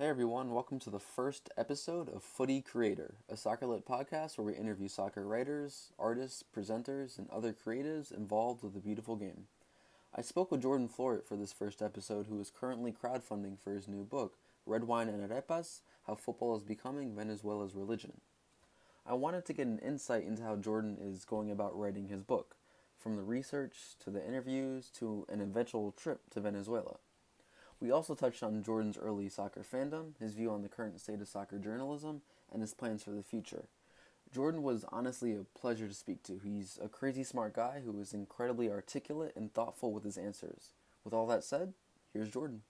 Hey everyone, welcome to the first episode of Footy Creator, a soccer lit podcast where we interview soccer writers, artists, presenters, and other creatives involved with the beautiful game. I spoke with Jordan Florit for this first episode, who is currently crowdfunding for his new book, Red Wine and Arepas How Football is Becoming Venezuela's Religion. I wanted to get an insight into how Jordan is going about writing his book, from the research to the interviews to an eventual trip to Venezuela. We also touched on Jordan's early soccer fandom, his view on the current state of soccer journalism, and his plans for the future. Jordan was honestly a pleasure to speak to. He's a crazy smart guy who is incredibly articulate and thoughtful with his answers. With all that said, here's Jordan.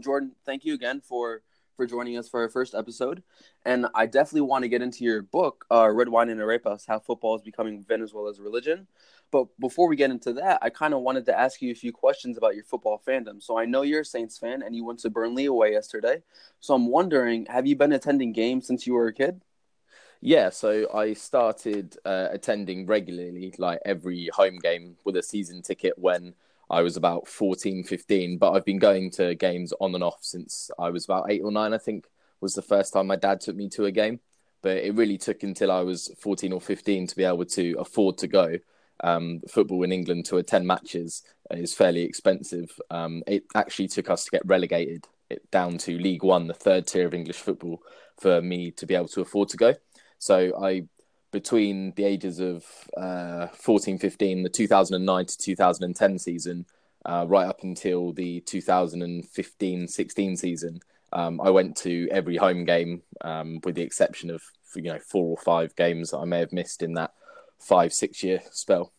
Jordan, thank you again for for joining us for our first episode. And I definitely want to get into your book, uh, Red Wine and Arepas How Football is Becoming Venezuela's Religion. But before we get into that, I kind of wanted to ask you a few questions about your football fandom. So I know you're a Saints fan and you went to Burnley away yesterday. So I'm wondering, have you been attending games since you were a kid? Yeah, so I started uh, attending regularly, like every home game with a season ticket when I was about 14, 15, but I've been going to games on and off since I was about eight or nine, I think was the first time my dad took me to a game. But it really took until I was 14 or 15 to be able to afford to go. Um, football in England to attend matches is fairly expensive. Um, it actually took us to get relegated down to League One, the third tier of English football, for me to be able to afford to go. So I between the ages of uh, 14, 15, the 2009 to 2010 season, uh, right up until the 2015 16 season, um, I went to every home game, um, with the exception of you know four or five games that I may have missed in that five six year spell.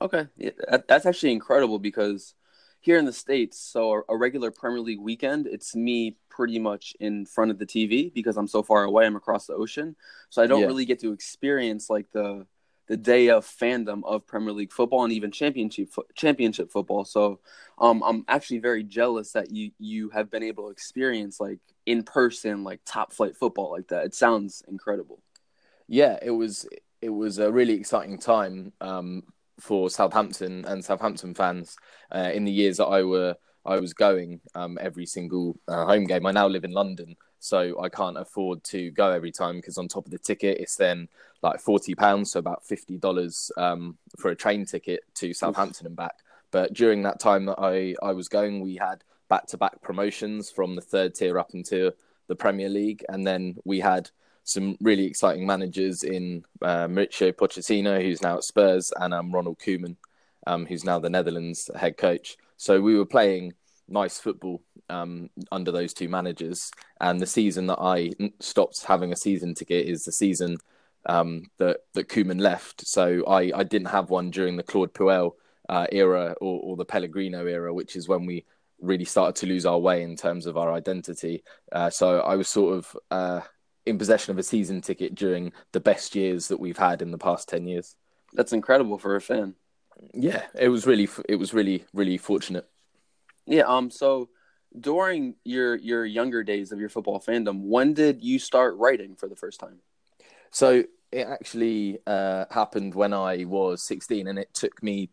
Okay, yeah, that's actually incredible because here in the states, so a regular Premier League weekend, it's me pretty much in front of the TV because I'm so far away. I'm across the ocean, so I don't yeah. really get to experience like the the day of fandom of Premier League football and even championship championship football. So, um, I'm actually very jealous that you you have been able to experience like in person like top flight football like that. It sounds incredible. Yeah, it was it was a really exciting time. Um, for Southampton and Southampton fans uh, in the years that I were I was going um, every single uh, home game. I now live in London, so I can't afford to go every time because on top of the ticket, it's then like forty pounds, so about fifty dollars um, for a train ticket to Southampton and back. But during that time that I I was going, we had back to back promotions from the third tier up into the Premier League, and then we had some really exciting managers in uh, Mauricio Pochettino, who's now at Spurs, and um, Ronald Koeman, um, who's now the Netherlands head coach. So we were playing nice football um, under those two managers. And the season that I stopped having a season ticket is the season um, that that Koeman left. So I, I didn't have one during the Claude Puel uh, era or, or the Pellegrino era, which is when we really started to lose our way in terms of our identity. Uh, so I was sort of uh, in possession of a season ticket during the best years that we've had in the past 10 years. That's incredible for a fan. Yeah, it was really it was really really fortunate. Yeah, um so during your your younger days of your football fandom, when did you start writing for the first time? So it actually uh, happened when I was 16 and it took me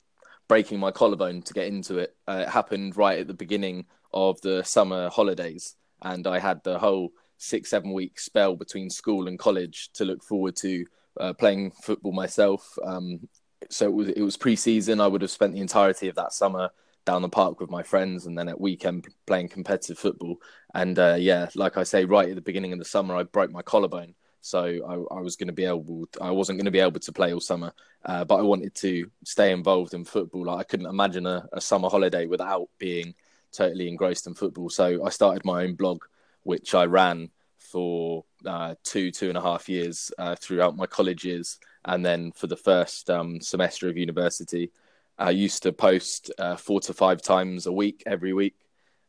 breaking my collarbone to get into it. Uh, it happened right at the beginning of the summer holidays and I had the whole six seven week spell between school and college to look forward to uh, playing football myself. Um, so it was it was pre-season. I would have spent the entirety of that summer down the park with my friends, and then at weekend playing competitive football. And uh, yeah, like I say, right at the beginning of the summer, I broke my collarbone. So I, I was going to be able, to, I wasn't going to be able to play all summer, uh, but I wanted to stay involved in football. Like I couldn't imagine a, a summer holiday without being totally engrossed in football. So I started my own blog which I ran for uh, two, two and a half years uh, throughout my college years. And then for the first um, semester of university, I used to post uh, four to five times a week, every week.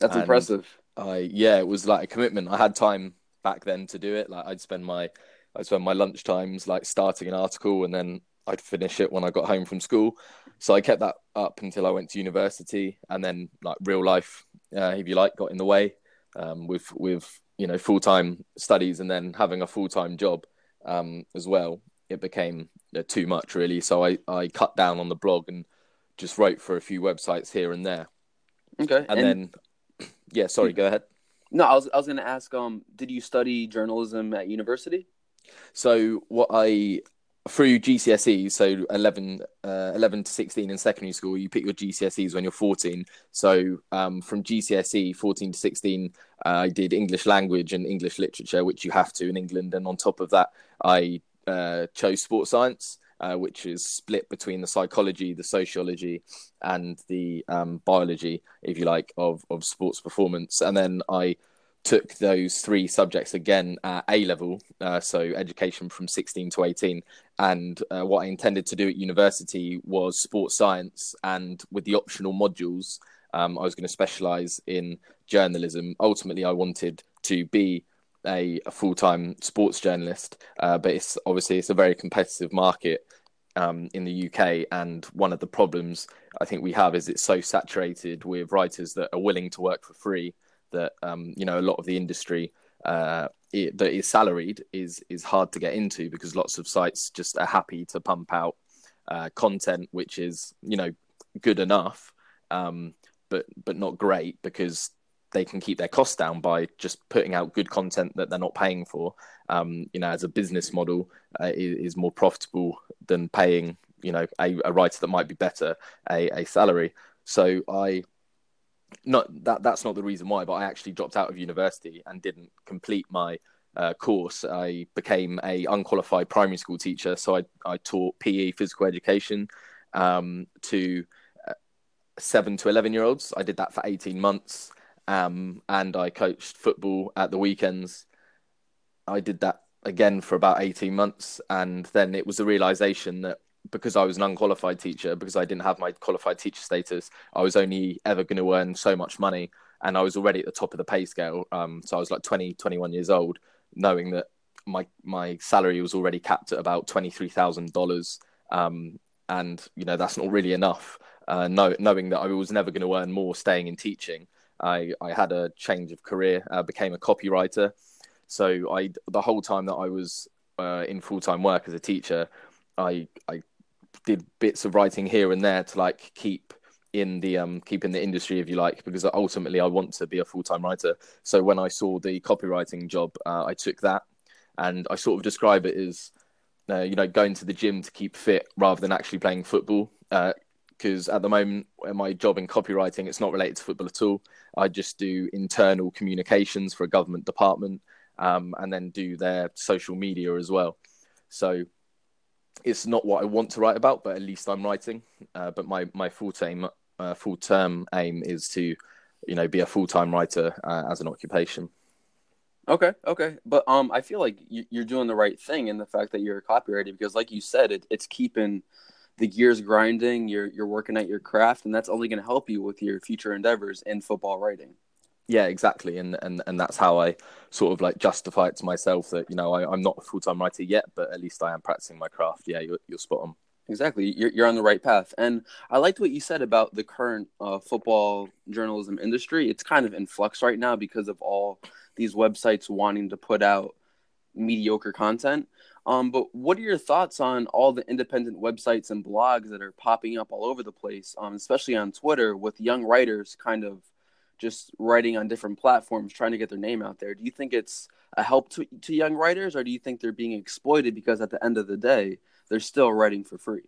That's and impressive. I yeah, it was like a commitment. I had time back then to do it. Like I'd spend my I'd spend my lunch times like starting an article and then I'd finish it when I got home from school. So I kept that up until I went to university, and then like real life, uh, if you like, got in the way um, with with you know full time studies and then having a full time job um, as well. It became uh, too much really, so I, I cut down on the blog and just wrote for a few websites here and there. Okay. And, then, yeah, sorry, go ahead. no, I was I was going to ask. Um, did you study journalism at university? So what I through GCSE, so 11, uh, 11 to 16 in secondary school, you pick your GCSEs when you're 14. So um, from GCSE 14 to 16, uh, I did English language and English literature, which you have to in England. And on top of that, I uh, chose sports science, uh, which is split between the psychology, the sociology, and the um, biology, if you like, of, of sports performance. And then I took those three subjects again at A level, uh, so education from 16 to 18. And uh, what I intended to do at university was sports science, and with the optional modules, um, I was going to specialize in journalism. Ultimately, I wanted to be a, a full time sports journalist, uh, but it's obviously it's a very competitive market. Um, in the UK, and one of the problems I think we have is it's so saturated with writers that are willing to work for free that um, you know a lot of the industry uh, it, that is salaried is is hard to get into because lots of sites just are happy to pump out uh, content which is you know good enough, um, but but not great because they can keep their costs down by just putting out good content that they're not paying for. Um, you know, as a business model, uh, is, more profitable than paying you know a, a writer that might be better a, a salary. So I not that that's not the reason why, but I actually dropped out of university and didn't complete my uh, course. I became a unqualified primary school teacher, so I I taught PE, physical education, um, to uh, seven to eleven year olds. I did that for eighteen months, um, and I coached football at the weekends. I did that again for about eighteen months, and then it was a realization that because I was an unqualified teacher, because I didn't have my qualified teacher status, I was only ever going to earn so much money. And I was already at the top of the pay scale. Um, so I was like 20, 21 years old, knowing that my my salary was already capped at about $23,000. Um, and, you know, that's not really enough. Uh, know, knowing that I was never going to earn more staying in teaching, I, I had a change of career, uh, became a copywriter. So I, the whole time that I was uh, in full time work as a teacher, I I did bits of writing here and there to like keep in the um keep in the industry if you like because ultimately I want to be a full time writer. So when I saw the copywriting job, uh, I took that, and I sort of describe it as uh, you know going to the gym to keep fit rather than actually playing football. Because uh, at the moment, my job in copywriting, it's not related to football at all. I just do internal communications for a government department, um, and then do their social media as well. So it's not what I want to write about, but at least I'm writing. Uh, but my my full time uh, full term aim is to, you know, be a full time writer uh, as an occupation. Okay, okay, but um, I feel like you're doing the right thing in the fact that you're a copywriter because, like you said, it, it's keeping the gears grinding. You're you're working at your craft, and that's only going to help you with your future endeavors in football writing yeah exactly and and and that's how i sort of like justify it to myself that you know I, am not a full-time writer yet but at least i am practicing my craft. Yeah you're, you're spot on. Exactly you're, you're on the right path and i liked what you said about the current uh, football journalism industry. It's kind of in flux right now because of all these websites wanting to put out mediocre content. Um, but what are your thoughts on all the independent websites and blogs that are popping up all over the place um, especially on twitter with young writers kind of just writing on different platforms, trying to get their name out there. Do you think it's a help to, to young writers, or do you think they're being exploited because at the end of the day, they're still writing for free?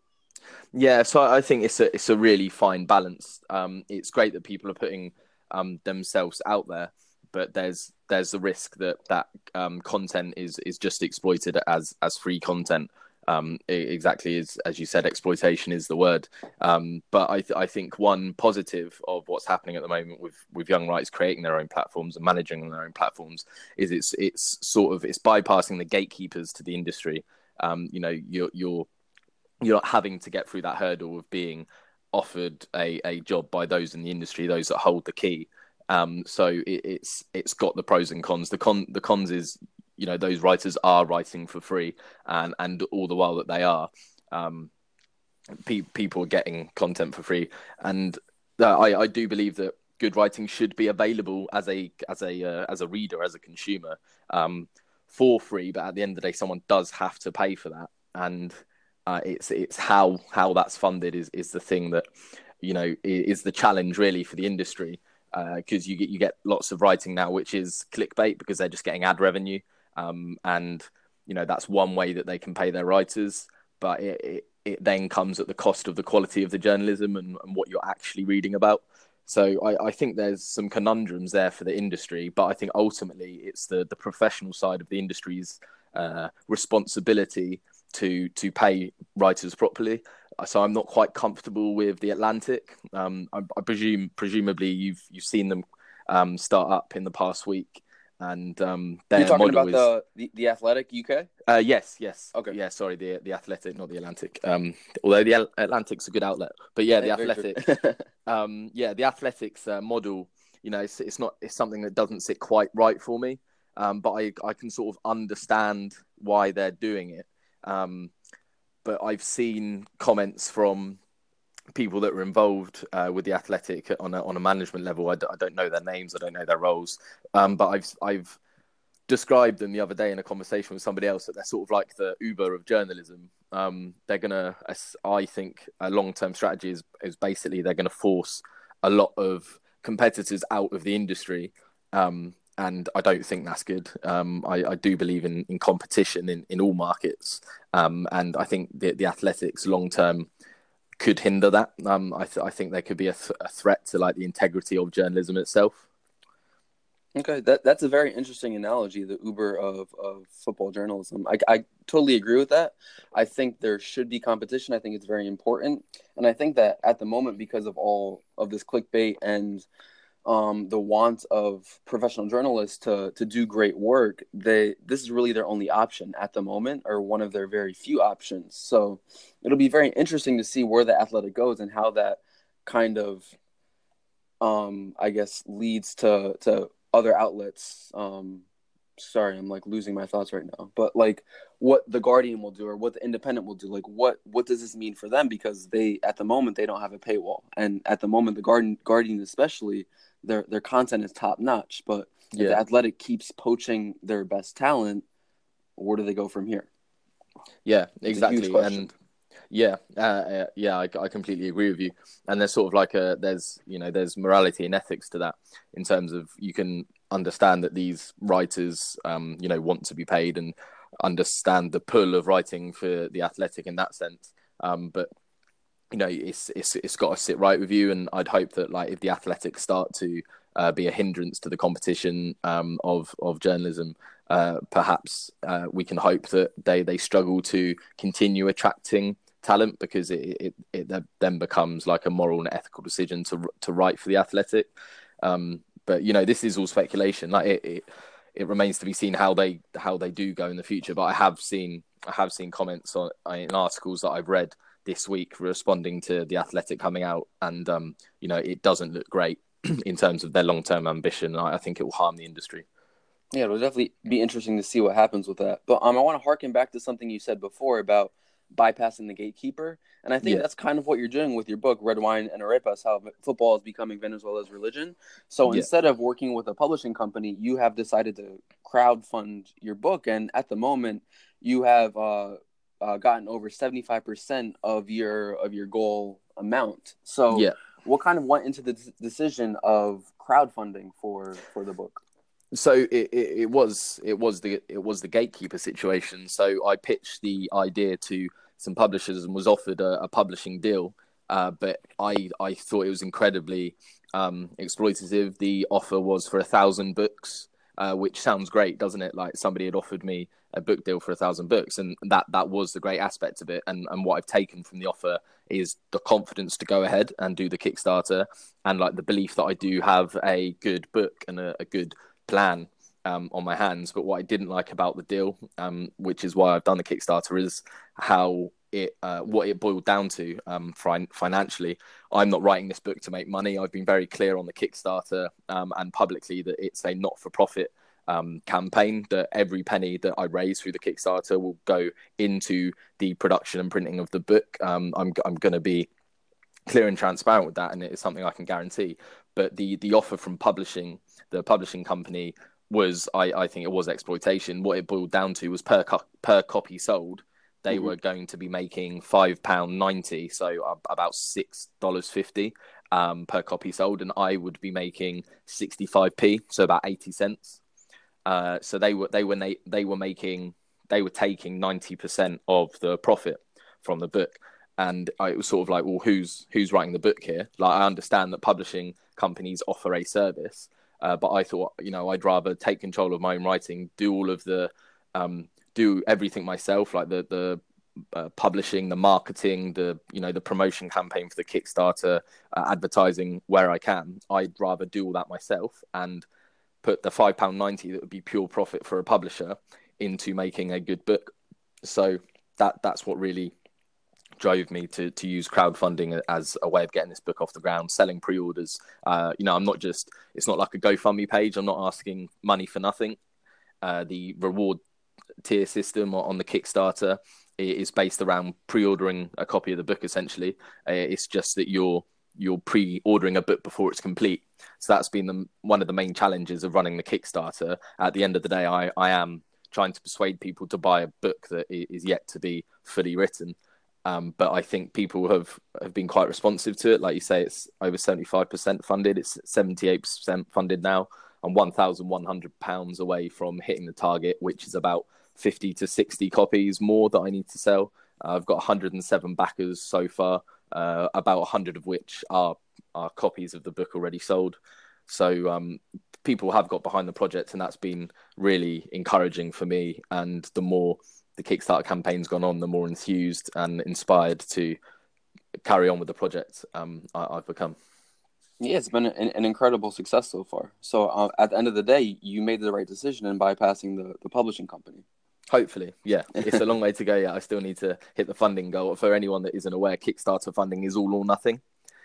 Yeah, so I think it's a it's a really fine balance. Um, it's great that people are putting um, themselves out there, but there's there's the risk that that um, content is is just exploited as as free content um, exactly as as you said, exploitation is the word. Um, but I th- I think one positive of what's happening at the moment with with young writers creating their own platforms and managing their own platforms is it's it's sort of it's bypassing the gatekeepers to the industry. Um, you know, you're you're you're not having to get through that hurdle of being offered a, a job by those in the industry, those that hold the key. Um, so it, it's it's got the pros and cons. The con the cons is you know those writers are writing for free, and and all the while that they are, um, pe- people are getting content for free, and uh, I I do believe that good writing should be available as a as a uh, as a reader as a consumer um, for free, but at the end of the day, someone does have to pay for that, and uh, it's it's how how that's funded is is the thing that you know is the challenge really for the industry. Because uh, you get you get lots of writing now which is clickbait because they're just getting ad revenue um, and you know that's one way that they can pay their writers but it, it, it then comes at the cost of the quality of the journalism and, and what you're actually reading about so I, I, think there's some conundrums there for the industry, but I think ultimately it's the, the professional side of the industry's uh, responsibility to to pay writers properly. So I'm not quite comfortable with the Atlantic. Um, I, I, presume presumably you've you've seen them um, start up in the past week, and um, You're talking about is... the, the, the Athletic UK. Uh, yes, yes. Okay. Yeah, sorry, the the Athletic, not the Atlantic. Um, although the Atlantic's a good outlet, but yeah, the Athletic. um, yeah, the Athletics uh, model. You know, it's it's not it's something that doesn't sit quite right for me. Um, but I I can sort of understand why they're doing it. Um, but I've seen comments from people that were involved uh, with the athletic on a, on a management level. I d- I don't know their names, I don't know their roles, um, but I've I've described them the other day in a conversation with somebody else that they're sort of like the Uber of journalism. Um, they're gonna, I think, a long term strategy is is basically they're gonna force a lot of competitors out of the industry. Um, and I don't think that's good. Um, I, I, do believe in, in competition in, in all markets, um, and I think the, the athletics long term could hinder that. Um, I, th- I think there could be a, th- a, threat to like the integrity of journalism itself. Okay, that that's a very interesting analogy, the Uber of, of football journalism. I, I totally agree with that. I think there should be competition. I think it's very important, and I think that at the moment, because of all of this clickbait and um, the want of professional journalists to to do great work, they this is really their only option at the moment, or one of their very few options. So it'll be very interesting to see where the athletic goes and how that kind of, um, I guess, leads to to other outlets. Um, sorry, I'm like losing my thoughts right now. But like what the Guardian will do or what the Independent will do, like what what does this mean for them? Because they at the moment they don't have a paywall, and at the moment the Guardian Guardian especially their their content is top notch. But yeah. if the Athletic keeps poaching their best talent, where do they go from here? Yeah, exactly. And yeah, uh, uh, yeah, I, I completely agree with you. And there's sort of like a there's you know there's morality and ethics to that in terms of you can understand that these writers um, you know want to be paid and understand the pull of writing for the athletic in that sense. Um, but you know it's it's it's got to sit right with you and i'd hope that like if the athletics start to uh, be a hindrance to the competition um, of of journalism uh, perhaps uh, we can hope that they they struggle to continue attracting talent because it, it, it then becomes like a moral and ethical decision to to write for the athletic um, but you know this is all speculation like it, it it remains to be seen how they how they do go in the future but i have seen i have seen comments on in articles that i've read this week responding to the Athletic coming out, and um, you know it doesn't look great in terms of their long term ambition. I, I think it will harm the industry. Yeah, it'll definitely be interesting to see what happens with that. But um, I want to harken back to something you said before about bypassing the gatekeeper, and I think yeah. that's kind of what you're doing with your book, Red Wine and Arepas: How Football is Becoming Venezuela's Religion. So yeah. instead of working with a publishing company, you have decided to crowd fund your book, and at the moment, you have uh, uh, gotten over 75% of your of your goal amount. So yeah. what kind of went into the d- decision of crowdfunding for for the book? So it, it, it, was it was the it was the gatekeeper situation. So I pitched the idea to some publishers and was offered a, a publishing deal, uh, but I I thought it was incredibly um, exploitative. The offer was for a thousand books, uh, which sounds great, doesn't it? Like somebody had offered me a book deal for a thousand books, and that that was the great aspect of it. And and what I've taken from the offer is the confidence to go ahead and do the Kickstarter, and like the belief that I do have a good book and a, a good plan um, on my hands. But what I didn't like about the deal, um, which is why I've done the Kickstarter, is how it uh, what it boiled down to um, financially. I'm not writing this book to make money. I've been very clear on the Kickstarter um, and publicly that it's a not for profit um, campaign that every penny that I raise through the Kickstarter will go into the production and printing of the book. Um, I'm I'm going to be clear and transparent with that, and it is something I can guarantee. But the the offer from publishing the publishing company was I, I think it was exploitation. What it boiled down to was per co- per copy sold, they Mhm. were going to be making five pound ninety, so about six dollars fifty um, per copy sold, and I would be making sixty five p, so about eighty cents. Uh, so they were they were na- they were making they were taking ninety percent of the profit from the book, and I, it was sort of like, well, who's who's writing the book here? Like, I understand that publishing companies offer a service, uh, but I thought, you know, I'd rather take control of my own writing, do all of the um, do everything myself, like the the uh, publishing, the marketing, the you know the promotion campaign for the Kickstarter, uh, advertising where I can. I'd rather do all that myself and put the five pound ninety that would be pure profit for a publisher into making a good book. So that that's what really drove me to to use crowdfunding as a way of getting this book off the ground, selling pre-orders. Uh, you know, I'm not just it's not like a GoFundMe page. I'm not asking money for nothing. Uh, the reward tier system on the Kickstarter is based around pre-ordering a copy of the book. Essentially, uh, it's just that you're you're pre-ordering a book before it's complete. So that's been the, one of the main challenges of running the Kickstarter. At the end of the day, I, I am trying to persuade people to buy a book that is yet to be fully written. Um, but I think people have, have been quite responsive to it. Like you say, it's over 75% funded. It's 78% funded now. I'm £1,100 away from hitting the target, which is about 50 to 60 copies more that I need to sell. Uh, I've got 107 backers so far, uh, about 100 of which are, are copies of the book already sold. So um, people have got behind the project, and that's been really encouraging for me. And the more the Kickstarter campaign's gone on, the more enthused and inspired to carry on with the project um, I, have become. Yeah, it's been an, an incredible success so far. So uh, at the end of the day, you made the right decision in bypassing the, the publishing company. Hopefully, yeah. It's a long way to go. Yeah, I still need to hit the funding goal. For anyone that isn't aware, Kickstarter funding is all or nothing.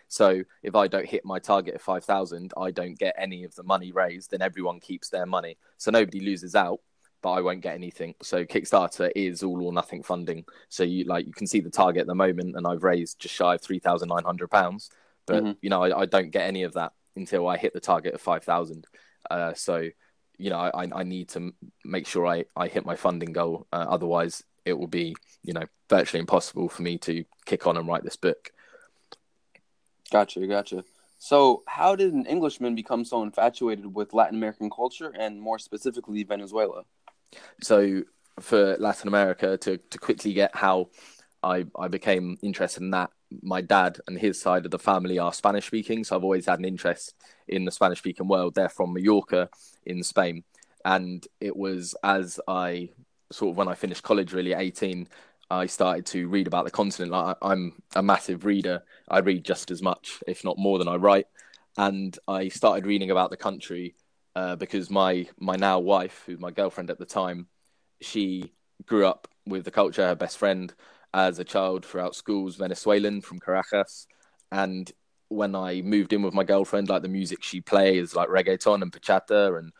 So if I don't hit my target of five thousand, I don't get any of the money raised, and everyone keeps their money. So nobody loses out, but I won't get anything. So Kickstarter is all or nothing funding. So you like you can see the target at the moment, and I've raised just shy of three thousand nine hundred pounds. But Mhm. you know, I, I don't get any of that until I hit the target of five thousand. Uh, so you know, I, I need to make sure I, I hit my funding goal. Uh, otherwise, it will be you know virtually impossible for me to kick on and write this book. Gotcha, gotcha. So, how did an Englishman become so infatuated with Latin American culture and more specifically Venezuela? So for Latin America, to to quickly get how I I became interested in that, my dad and his side of the family are Spanish speaking, so I've always had an interest in the Spanish speaking world. They're from Mallorca in Spain, and it was as I sort of when I finished college, really eighteen. I started to read about the continent. I, I'm a massive reader. I read just as much, if not more, than I write. And I started reading about the country uh, because my my now wife, who's my girlfriend at the time, she grew up with the culture. Her best friend, as a child throughout schools, Venezuelan from Caracas, and when I moved in with my girlfriend, like the music she plays, like reggaeton and bachata, and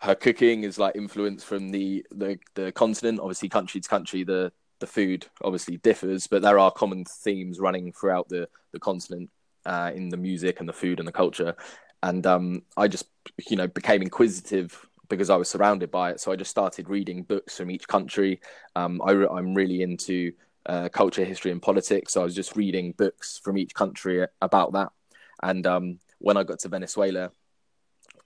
her cooking is like influence from the the the continent. Obviously, country to country, the the food obviously differs, but there are common themes running throughout the the continent uh, in the music and the food and the culture. And um, I just, you know, became inquisitive because I was surrounded by it. So I just started reading books from each country. Um, I, am really into uh, culture, history, and politics. So I was just reading books from each country about that. And um, when I got to Venezuela,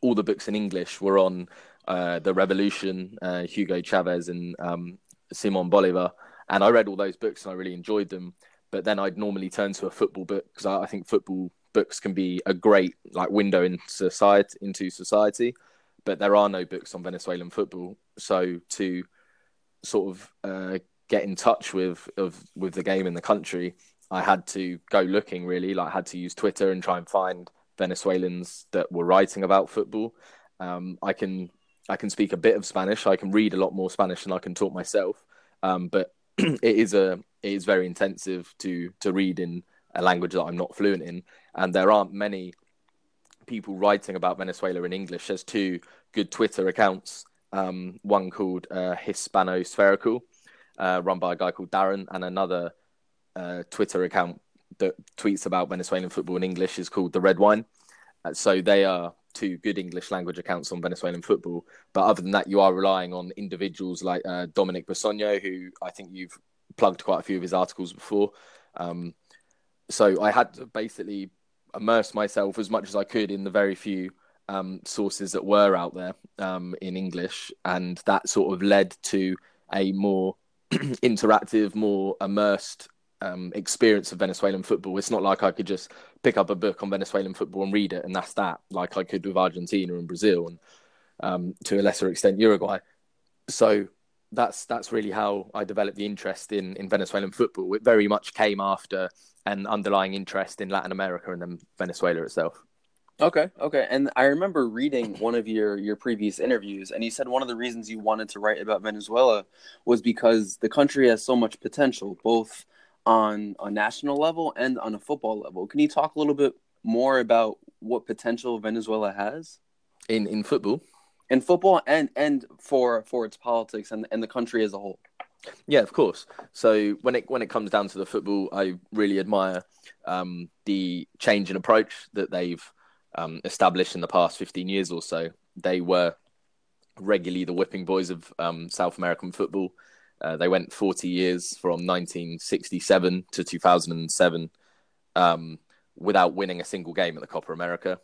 all the books in English were on uh, the revolution, uh, Hugo Chavez and um, Simon Bolivar. And I read all those books and I really enjoyed them. But then I'd normally turn to a football book because I, I think football books can be a great like window into society into society but there are no books on venezuelan football. So to sort of uh, get in touch with of with the game in the country i had to go looking really. Like I had to use twitter and try and find venezuelans that were writing about football. Um, i can i can speak a bit of spanish. I can read a lot more spanish than i can talk myself. Um, but it is a it is very intensive to to read in a language that i'm not fluent in and there aren't many people writing about Venezuela in English. There's two good Twitter accounts, um, one called uh, Hispano Spherical, uh, run by a guy called Darren, and another uh, Twitter account that tweets about Venezuelan football in English is called The Red Wine. Uh, so they are two good English language accounts on Venezuelan football. But other than that, you are relying on individuals like uh, Dominic Basonio, who I think you've plugged quite a few of his articles before. Um, so I had to basically immerse myself as much as I could in the very few um, sources that were out there um, in English, and that sort of led to a more interactive, more immersed um, experience of Venezuelan football. It's not like I could just pick up a book on Venezuelan football and read it, and that's that, like I could with Argentina and Brazil, and um, to a lesser extent Uruguay. So that's that's really how I developed the interest in in Venezuelan football. It very much came after an underlying interest in Latin America and then Venezuela itself. Okay, okay. And I remember reading one of your your previous interviews and you said one of the reasons you wanted to write about Venezuela was because the country has so much potential both on a national level and on a football level. Can you talk a little bit more about what potential Venezuela has in in football? In football and and for for its politics and and the country as a whole. Yeah, of course. So when it when it comes down to the football, I really admire um, the change in approach that they've um, established in the past fifteen years or so. They were regularly the whipping boys of um, South American football. Uh, they went 40 years from 1967 to 2007 um, without winning a single game at the Copa America.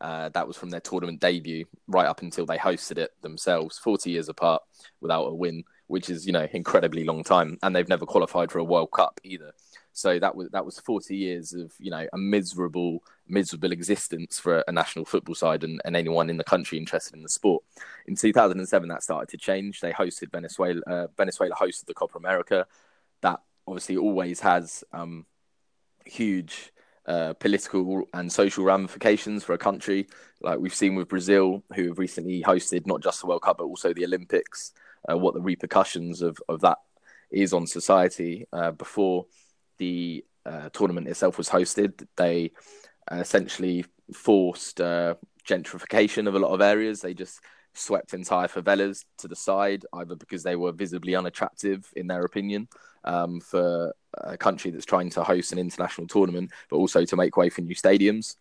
Uh, that was from their tournament debut right up until they hosted it themselves, 40 years apart without a win which is you know incredibly long time, and they've never qualified for a World Cup either. So that was that was 40 years of you know a miserable miserable existence for a national football side and, and anyone in the country interested in the sport. In 2007, that started to change. They hosted Venezuela. Uh, Venezuela hosted the Copa America. That obviously always has um, huge uh, political and social ramifications for a country, like we've seen with Brazil, who have recently hosted not just the World Cup but also the Olympics uh, what the repercussions of, of that is on society. Uh, before the uh, tournament itself was hosted, they essentially forced uh, gentrification of a lot of areas. They just swept entire favelas to the side, either because they were visibly unattractive in their opinion um, for a country that's trying to host an international tournament, but also to make way for new stadiums.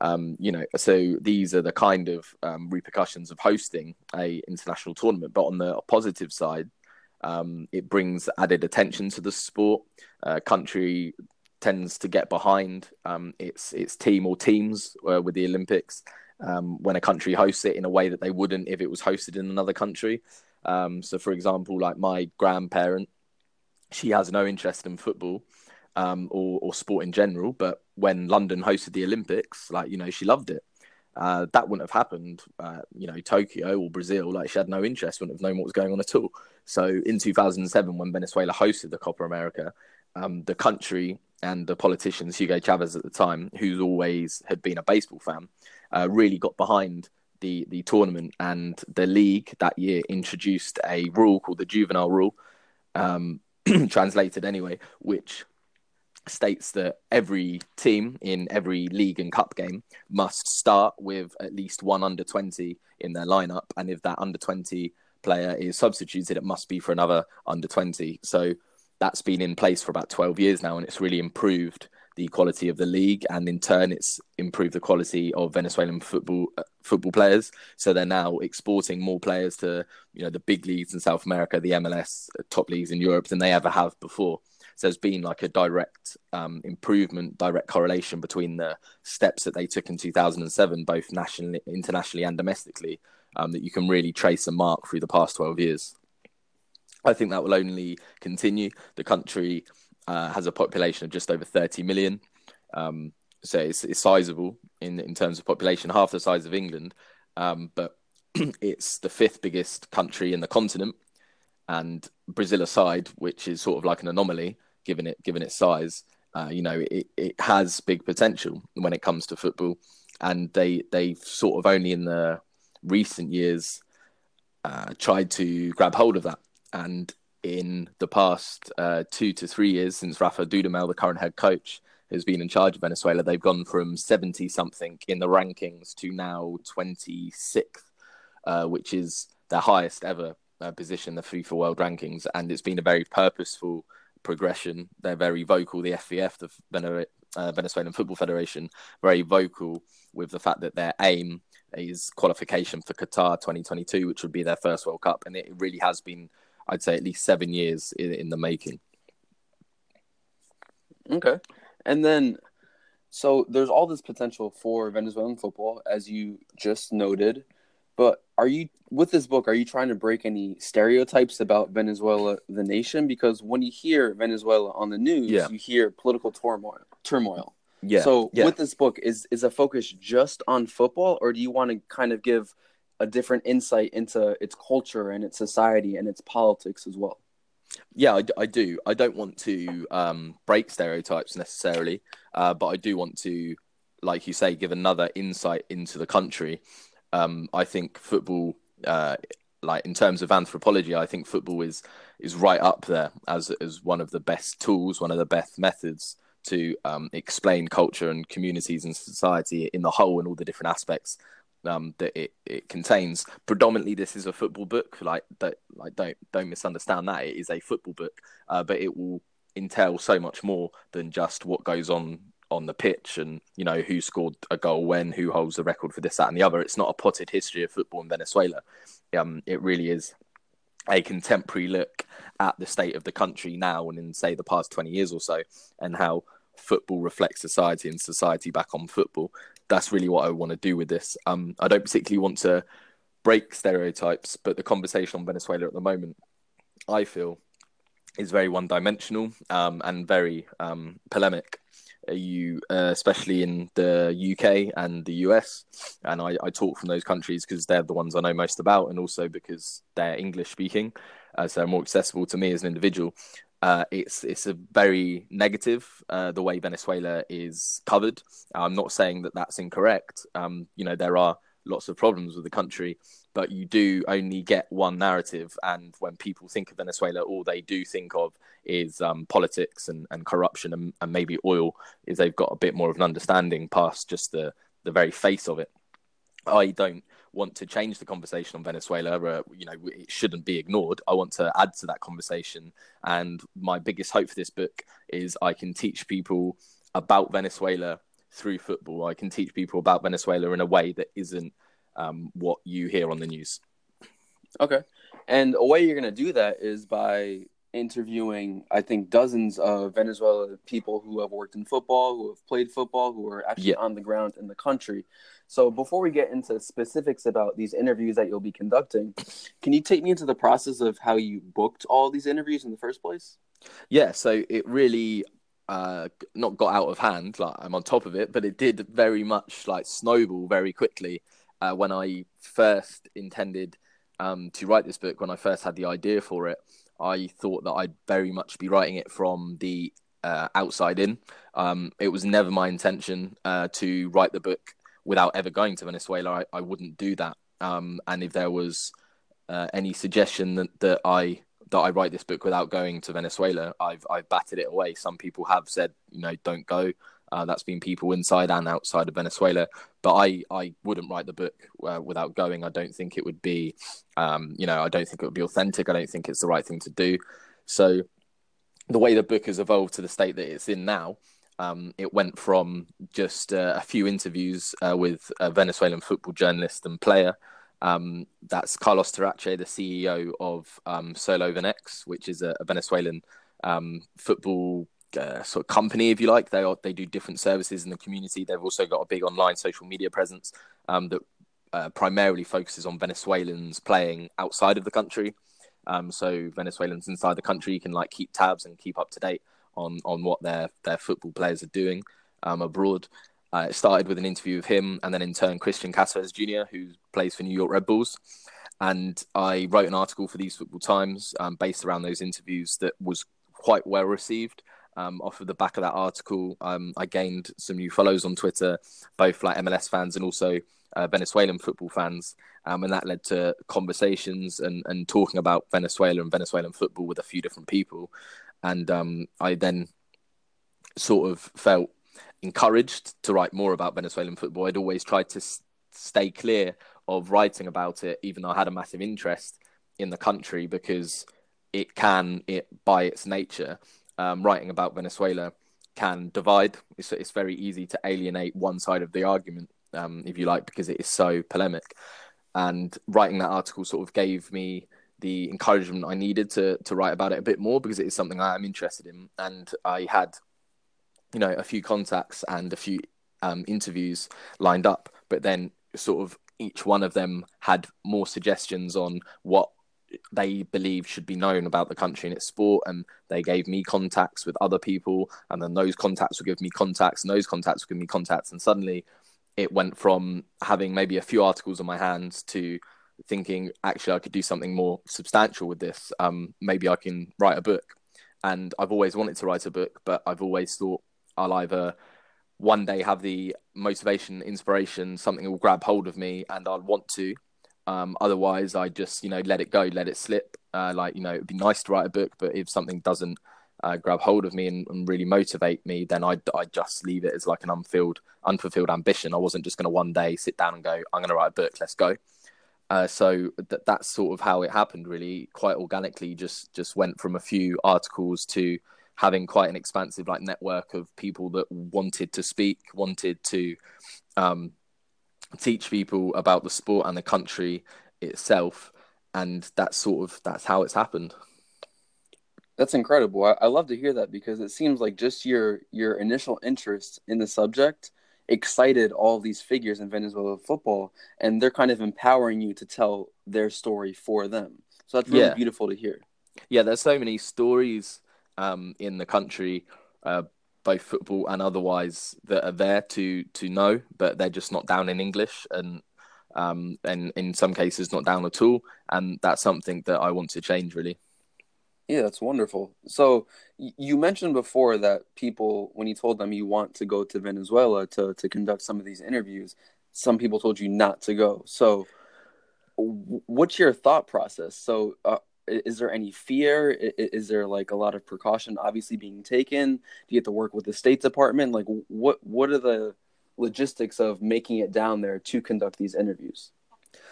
Um, you know, so these are the kind of um, repercussions of hosting a international tournament. But on the positive side, um, it brings added attention to the sport. Uh, country tends to get behind um, its its team or teams uh, with the Olympics um, when a country hosts it in a way that they wouldn't if it was hosted in another country. So, for example, like my grandparent, she has no interest in football um, or, or sport in general. But when London hosted the Olympics, like, you know, she loved it. Uh, that wouldn't have happened, uh, you know, Tokyo or Brazil. Like she had no interest, wouldn't have known what was going on at all. So in 2007, when Venezuela hosted the Copa America, um, the country and the politicians, Hugo Chavez at the time, who's always had been a baseball fan, uh, really got behind the the tournament and the league that year introduced a rule called the juvenile rule, um, translated anyway, which states that every team in every league and cup game must start with at least one under 20 in their lineup. And if that under 20 player is substituted, it must be for another under 20. So that's been in place for about 12 years now, and it's really improved the quality of the league, and in turn, it's improved the quality of Venezuelan football uh, football players. So they're now exporting more players to you know the big leagues in South America, the MLS, uh, top leagues in Europe than they ever have before. So there's been like a direct um, improvement, direct correlation between the steps that they took in 2007, both nationally, internationally, and domestically, um, that you can really trace a mark through the past 12 years. I think that will only continue. The country uh, has a population of just over 30 million. Um, so it's, it's sizable in, in terms of population, half the size of England. Um, but it's the fifth biggest country in the continent. And Brazil aside, which is sort of like an anomaly, given it given its size. Uh, you know, it, it has big potential when it comes to football, and they they've sort of only in the recent years uh, tried to grab hold of that. And in the past uh, two to three years, since Rafa Dudamel, the current head coach, has been in charge of Venezuela, they've gone from seventy something in the rankings to now twenty sixth, uh, which is their highest ever uh, position, the FIFA World Rankings, and it's been a very purposeful progression. They're very vocal. The FVF, the uh, Venezuelan Football Federation, very vocal with the fact that their aim is qualification for Qatar 2022, which would be their first World Cup, and it really has been, I'd say, at least seven years in, in the making. Okay. And then, so there's all this potential for Venezuelan football, as you just noted. But are you, with this book, are you trying to break any stereotypes about Venezuela, the nation? Because when you hear Venezuela on the news, Yeah. you hear political turmoil. Turmoil. Yeah. So yeah. with this book, is is a focus just on football, or do you want to kind of give a different insight into its culture and its society and its politics as well? Yeah, I, I do. I don't want to um, break stereotypes necessarily, uh, but I do want to, like you say, give another insight into the country. Um, I think football, uh, like in terms of anthropology, I think football is is right up there as as one of the best tools, one of the best methods to um, explain culture and communities and society in the whole and all the different aspects um, that it, it contains. Predominantly, this is a football book. Like, don't, like don't don't misunderstand that it is a football book, uh, but it will entail so much more than just what goes on on the pitch and you know who scored a goal when, who holds the record for this, that, and the other. It's not a potted history of football in Venezuela. Um, it really is a contemporary look at the state of the country now and in say the past 20 years or so and how football reflects society and society back on football that's really what i want to do with this. Um, i don't particularly want to break stereotypes but the conversation on venezuela at the moment i feel is very one-dimensional um, and very um, polemic. Uh, you uh, especially in the uk and the us and i, I talk from those countries because they're the ones i know most about and also because they're english speaking uh, so they're more accessible to me as an individual uh, it's it's a very negative uh, the way Venezuela is covered. I'm not saying that that's incorrect. Um, you know there are lots of problems with the country, but you do only get one narrative. And when people think of Venezuela, all they do think of is um, politics and, and corruption and, and maybe oil. Is they've got a bit more of an understanding past just the the very face of it. I don't want to change the conversation on Venezuela. Uh, you know, it shouldn't be ignored. I want to add to that conversation. And my biggest hope for this book is I can teach people about Venezuela through football. I can teach people about Venezuela in a way that isn't um, what you hear on the news. Okay. And a way you're going to do that is by interviewing, I think, dozens of Venezuela people who have worked in football, who have played football, who are actually Yeah. on the ground in the country. So before we get into specifics about these interviews that you'll be conducting, can you take me into the process of how you booked all these interviews in the first place? Yeah, so it really uh, not got out of hand. Like I'm on top of it, but it did very much like snowball very quickly. Uh, when I first intended um, to write this book, when I first had the idea for it, I thought that I'd very much be writing it from the uh, outside in. Um, it was never my intention uh, to write the book without ever going to Venezuela. I, I wouldn't do that. Um, and if there was uh, any suggestion that, that I that I write this book without going to Venezuela, I've I've batted it away. Some people have said, you know, don't go. Uh, that's been people inside and outside of Venezuela. But I, I wouldn't write the book uh, without going. I don't think it would be, um, you know, I don't think it would be authentic. I don't think it's the right thing to do. So the way the book has evolved to the state that it's in now, um, it went from just uh, a few interviews uh, with a Venezuelan football journalist and player. Um, that's Carlos Tarache, the CEO of um, Solo Venex, which is a, a Venezuelan um, football uh, sort of company, if you like. They are, they do different services in the community. They've also got a big online social media presence um, that uh, primarily focuses on Venezuelans playing outside of the country. Um, so Venezuelans inside the country can like keep tabs and keep up to date on on what their their football players are doing um, abroad. Uh, it started with an interview with him, and then in turn Cristian Casseres Jr., who plays for New York Red Bulls. And I wrote an article for These Football Times um, based around those interviews that was quite well received. Um, off of the back of that article, um, I gained some new follows on Twitter, both like MLS fans and also uh, Venezuelan football fans, um, and that led to conversations and, and talking about Venezuela and Venezuelan football with a few different people. And um, I then sort of felt encouraged to write more about Venezuelan football. I'd always tried to s- stay clear of writing about it, even though I had a massive interest in the country, because it can, it by its nature, um, writing about Venezuela can divide. It's, it's very easy to alienate one side of the argument, um, if you like, because it is so polemic. And writing that article sort of gave me the encouragement I needed to to write about it a bit more because it is something I am interested in. And I had you know, a few contacts and a few um, interviews lined up, but then sort of each one of them had more suggestions on what they believe should be known about the country and its sport and they gave me contacts with other people and then those contacts would give me contacts and those contacts would give me contacts and suddenly it went from having maybe a few articles on my hands to thinking actually I could do something more substantial with this um, maybe I can write a book and I've always wanted to write a book but I've always thought I'll either one day have the motivation, inspiration, something will grab hold of me and I'll want to. Um, otherwise, I just, you know, let it go, let it slip. Uh, like, you know, it'd be nice to write a book, but if something doesn't uh, grab hold of me and, and, really motivate me, then I I just leave it as like an unfulfilled, unfulfilled ambition. I wasn't just going to one day sit down and go, I'm going to write a book, let's go. Uh, so th- that's sort of how it happened, really, quite organically. Just just went from a few articles to having quite an expansive like network of people that wanted to speak, wanted to um, teach people about the sport and the country itself, and that's sort of that's how it's happened. That's incredible. I, I love to hear that because it seems like just your your initial interest in the subject excited all these figures in Venezuela football, and they're kind of empowering you to tell their story for them. So that's really yeah. beautiful to hear. Yeah, there's so many stories um, in the country, uh, both football and otherwise, that are there to to know, but they're just not down in English, and um, and in some cases not down at all. And that's something that I want to change, really. Yeah, that's wonderful. So you mentioned before that people, when you told them you want to go to Venezuela to to conduct some of these interviews, some people told you not to go. So what's your thought process? So uh, is there any fear? Is there like a lot of precaution obviously being taken? Do you have to work with the state department? Like what what are the logistics of making it down there to conduct these interviews?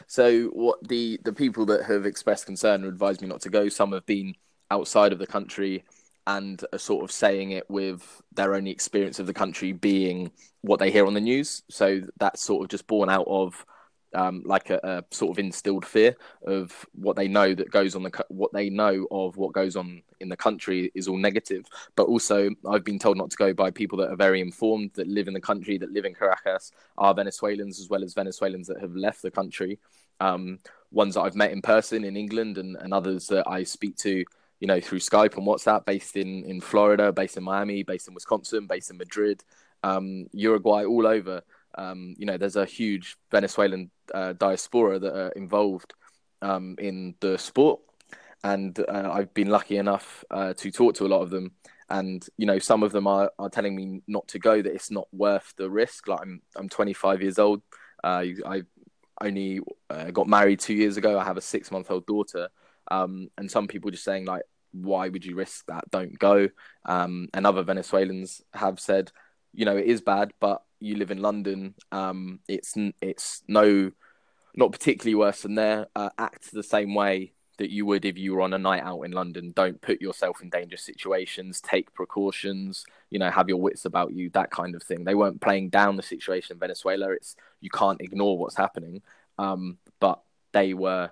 So what the the people that have expressed concern or advised me not to go some have been outside of the country and are sort of saying it with their only experience of the country being what they hear on the news. So that's sort of just born out of um, like a, a, sort of instilled fear of what they know that goes on the what they know of what goes on in the country is all negative. But also, I've been told not to go by people that are very informed, that live in the country, that live in Caracas, are Venezuelans as well as Venezuelans that have left the country. Um, ones that I've met in person in England, and, and others that I speak to, you know, through Skype and WhatsApp, based in in Florida, based in Miami, based in Wisconsin, based in Madrid, um, Uruguay, all over. Um, you know, there's a huge Venezuelan uh, diaspora that are involved um, in the sport, and uh, I've been lucky enough uh, to talk to a lot of them. And you know, some of them are, are telling me not to go; that it's not worth the risk. Like I'm, I'm 25 years old. Uh, I only uh, got married two years ago. I have a six month old daughter, um, and some people just saying like, "Why would you risk that? Don't go." Um, and other Venezuelans have said, you know, it is bad, but you live in London, um, it's it's no, not particularly worse than there. Uh, act the same way that you would if you were on a night out in London. Don't put yourself in dangerous situations. Take precautions. You know, have your wits about you. That kind of thing. They weren't playing down the situation in Venezuela. It's you can't ignore what's happening. Um, but they were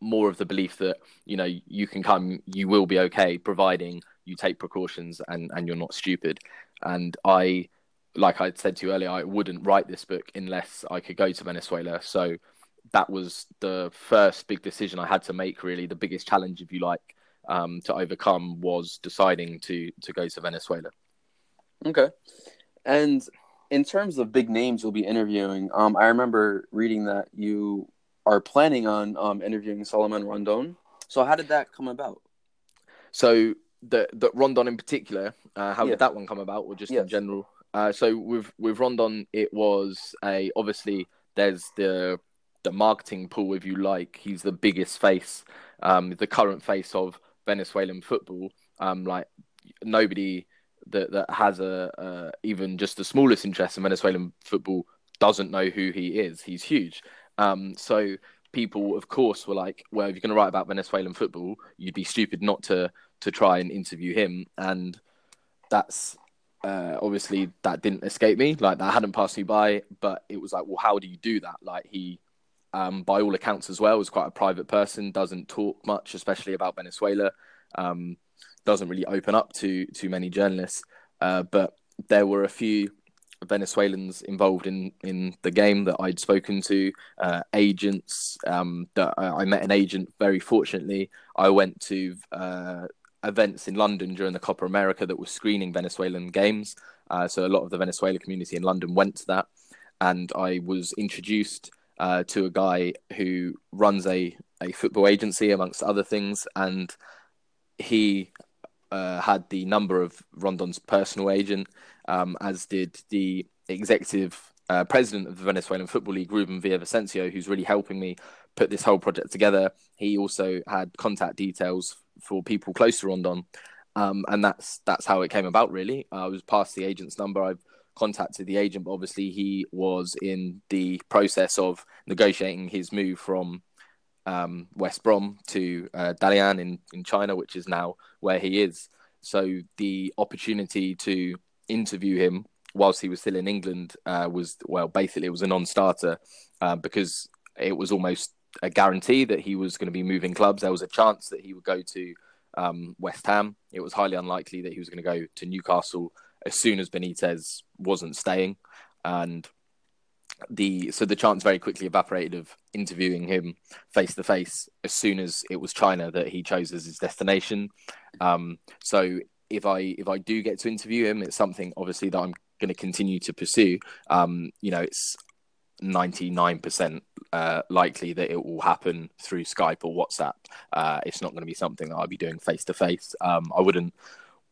more of the belief that you know you can come, you will be okay, providing you take precautions and and you're not stupid. And I like I said to you earlier, I wouldn't write this book unless I could go to Venezuela. So that was the first big decision I had to make. Really, the biggest challenge, if you like, um, to overcome was deciding to to go to Venezuela. Okay, and in terms of big names you'll be interviewing, um, I remember reading that you are planning on um, interviewing Salomon Rondon. So how did that come about? So the the Rondon in particular, uh, how yeah. did that one come about, or just yes. in general? Uh, so with with Rondon, it was a obviously there's the the marketing pool, if you like. He's the biggest face, um, the current face of Venezuelan football. Um, like nobody that that has a, a even just the smallest interest in Venezuelan football doesn't know who he is. He's huge. Um, so people, of course, were like, "Well, if you're going to write about Venezuelan football, you'd be stupid not to to try and interview him." And that's uh, obviously that didn't escape me. Like that hadn't passed me by, but it was like, well, how do you do that? Like he, um, by all accounts as well, is quite a private person. Doesn't talk much, especially about Venezuela. Um, doesn't really open up to too many journalists. uh, but there were a few Venezuelans involved in in the game that I'd spoken to, uh, agents. Um, that I, I, met an agent. Very fortunately, I went to uh, events in London during the Copa America that was screening Venezuelan games. Uh, so a lot of the Venezuela community in London went to that, and I was introduced uh, to a guy who runs a a football agency amongst other things, and he uh, had the number of Rondon's personal agent, um, as did the executive uh, president of the Venezuelan Football League, Ruben Villavicencio, who's really helping me put this whole project together. He also had contact details for people close to Rondon, um, and that's that's how it came about. Really, I was passed the agent's number. I've contacted the agent, but obviously he was in the process of negotiating his move from um, West Brom to uh, Dalian in, in China, which is now where he is. So the opportunity to interview him whilst he was still in England uh, was, well, basically it was a non-starter uh, because it was almost a guarantee that he was going to be moving clubs. There was a chance that he would go to um, West Ham. It was highly unlikely that he was going to go to Newcastle as soon as Benitez wasn't staying. And the so the chance very quickly evaporated of interviewing him face to face as soon as it was China that he chose as his destination. Um, so if I if I do get to interview him, it's something obviously that I'm going to continue to pursue. Um, you know, it's 99% uh, likely that it will happen through Skype or WhatsApp. Uh, it's not going to be something that I'll be doing face to face. I wouldn't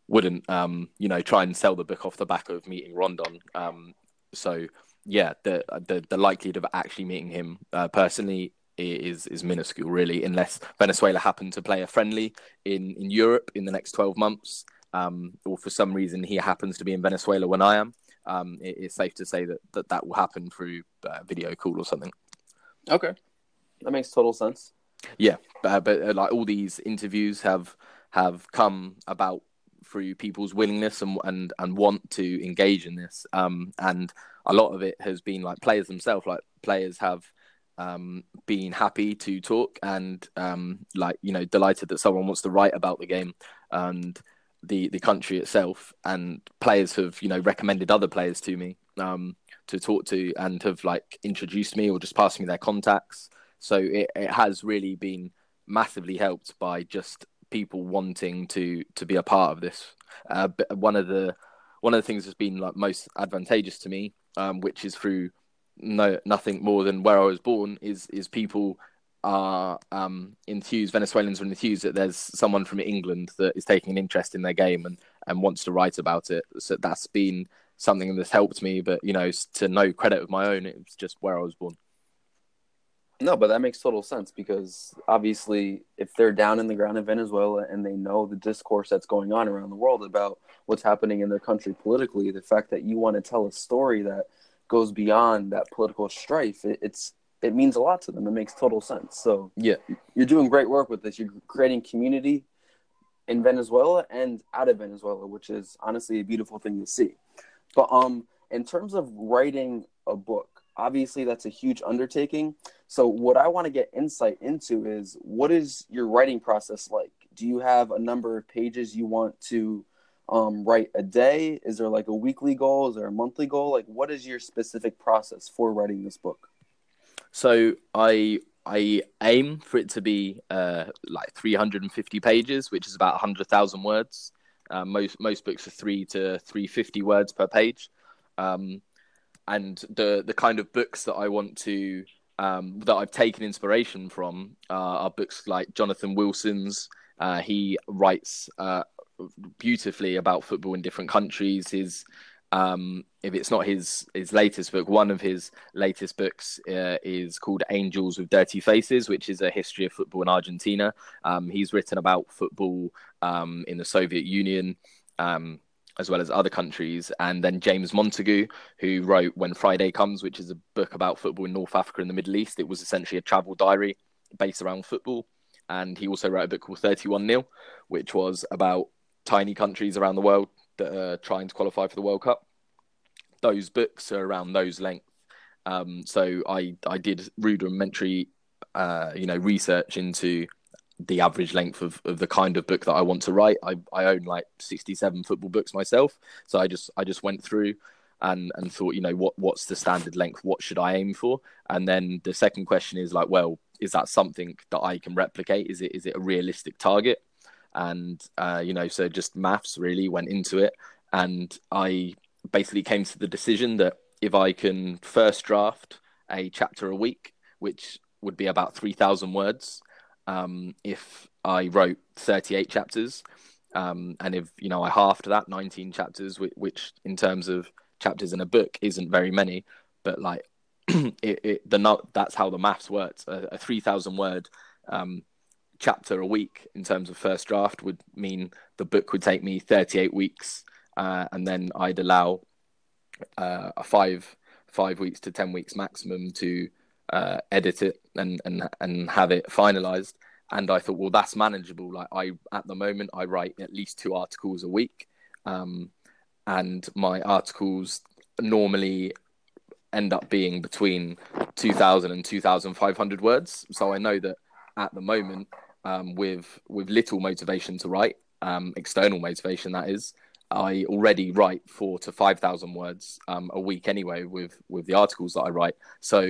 wouldn't um, you know try and sell the book off the back of meeting Rondon. Um, so yeah, the the the likelihood of actually meeting him uh, personally is is minuscule, really, unless Venezuela happen to play a friendly in in Europe in the next twelve months, um, or for some reason he happens to be in Venezuela when I am. Um, it, it's safe to say that that, that will happen through uh, video call or something. Okay, that makes total sense. Yeah, but, but uh, like all these interviews have have come about through people's willingness and and and want to engage in this. Um, and a lot of it has been like players themselves. Like players have um, been happy to talk and um, like you know delighted that someone wants to write about the game and the the country itself. And players have you know recommended other players to me um, to talk to and have like introduced me or just passed me their contacts. So it, it has really been massively helped by just people wanting to to be a part of this. Uh, one of the one of the things that's been like most advantageous to me, um, which is through no nothing more than where I was born, is is people are um, enthused. Venezuelans are enthused that there's someone from England that is taking an interest in their game and and wants to write about it. So that's been something that's helped me. But you know, to no credit of my own, it was just where I was born. No, but that makes total sense because obviously, if they're down in the ground in Venezuela and they know the discourse that's going on around the world about what's happening in their country politically, the fact that you want to tell a story that goes beyond that political strife, it, it's it means a lot to them. It makes total sense. So yeah, you're doing great work with this. You're creating community in Venezuela and out of Venezuela, which is honestly a beautiful thing to see. But um, in terms of writing a book obviously that's a huge undertaking. So what i want to get insight into is what is your writing process like? Do you have a number of pages you want to um, write a day? Is there like a weekly goal? Is there a monthly goal? Like what is your specific process for writing this book? So i i aim for it to be uh, like 350 pages which is about 100000 words uh, most most books are 3 to 350 words per page um, and the the kind of books that I want to um, that I've taken inspiration from uh, are books like Jonathan Wilson's. Uh, he writes uh, beautifully about football in different countries. His um, if it's not his his latest book, one of his latest books uh, is called Angels with Dirty Faces, which is a history of football in Argentina. Um, he's written about football um, in the Soviet Union. Um, as well as other countries. And then James Montague, who wrote When Friday Comes, which is a book about football in North Africa and the Middle East. It was essentially a travel diary based around football. And he also wrote a book called 31 Nil, which was about tiny countries around the world that are trying to qualify for the World Cup. Those books are around those length. Um, so I, I did rudimentary, uh, you know, research into the average length of, of the kind of book that I want to write. I, I own like 67 football books myself. So I just I just went through and and thought, you know, what what's the standard length? What should I aim for? And then the second question is like, well, is that something that I can replicate? Is it is it a realistic target? And uh, you know, so just maths really went into it, and I basically came to the decision that if I can first draft a chapter a week, which would be about three thousand words, um, if I wrote thirty eight chapters, um, and if you know I halved that nineteen chapters, which, which in terms of chapters in a book isn't very many, but like it, it the that's how the maths works. A, a three thousand word um, chapter a week in terms of first draft would mean the book would take me thirty eight weeks, uh, and then I'd allow uh, a five five weeks to ten weeks maximum to uh, edit it and and and have it finalized. And I thought, well, that's manageable. Like I, at the moment, I write at least two articles a week. Um, and my articles normally end up being between 2000 and 2500 words so i know that at the moment um, with with little motivation to write um, external motivation that is. I already write four to 5000 words um, a week anyway with with the articles that i write. So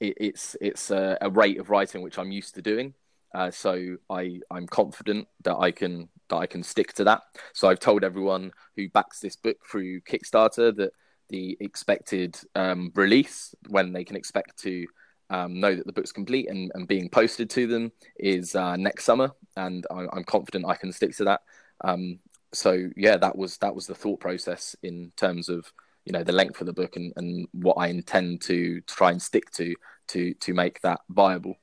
it, it's it's a, a, rate of writing which i'm used to doing. Uh, so i i'm confident that i can that I can stick to that. So I've told everyone who backs this book through Kickstarter that the expected um, release, when they can expect to um, know that the book's complete and, and being posted to them, is uh, next summer, and I, am confident I can stick to that. Um, so yeah, that was that was the thought process in terms of you know the length of the book and, and what I intend to try and stick to to to make that viable.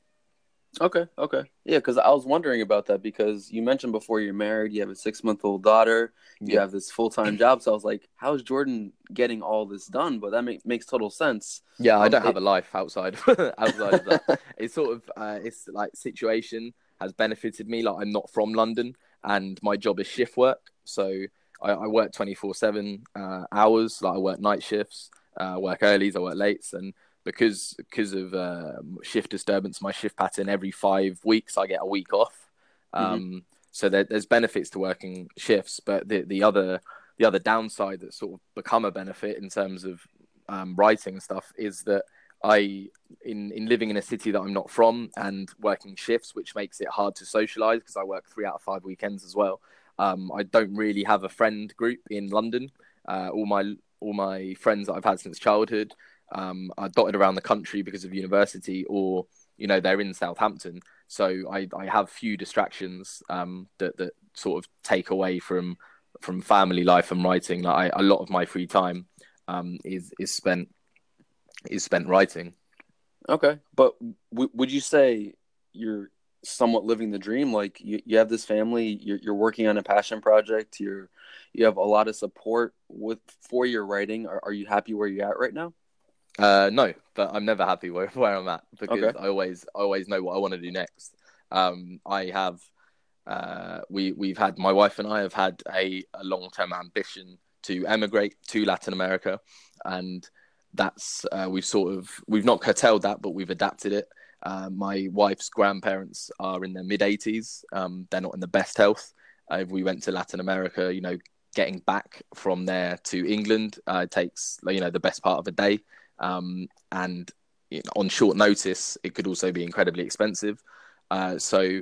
Okay, okay. Yeah, because I was wondering about that because you mentioned before you're married, you have a six month old daughter, you yeah. have this full time job. So I was like, how is Jordan getting all this done? But that make, makes total sense. Yeah, I um, don't it... have a life outside outside of that. It's sort of uh, it's like situation has benefited me. Like I'm not from London, and my job is shift work, so I, I work twenty four seven uh, hours. Like I work night shifts, uh, work earlys, I work lates, and because because of uh, shift disturbance, my shift pattern every five weeks I get a week off. Mm-hmm. Um, mm-hmm. So there, there's benefits to working shifts, but the the other the other downside that's sort of become a benefit in terms of um, writing stuff is that I in in living in a city that I'm not from and working shifts, which makes it hard to socialize because I work three out of five weekends as well. Um, I don't really have a friend group in London. Uh, all my all my friends that I've had since childhood um, are dotted around the country because of university, or you know they're in Southampton. So I, I have few distractions um, that that sort of take away from from family life and writing. Like I, a lot of my free time um, is is spent is spent writing. Okay, but w- would you say you're somewhat living the dream? Like you, you have this family, you're, you're working on a passion project, you're you have a lot of support with for your writing. Are, are you happy where you're at right now? Uh, no, but I'm never happy where, where I'm at because okay. I always I always know what I want to do next. Um, I have uh, we we've had my wife and I have had a, a long term ambition to emigrate to Latin America, and that's uh, we've sort of we've not curtailed that, but we've adapted it. Uh, my wife's grandparents are in their mid 80s. Um, they're not in the best health. Uh, if we went to Latin America, you know, getting back from there to England uh, takes you know the best part of a day um, and on short notice, it could also be incredibly expensive. Uh, so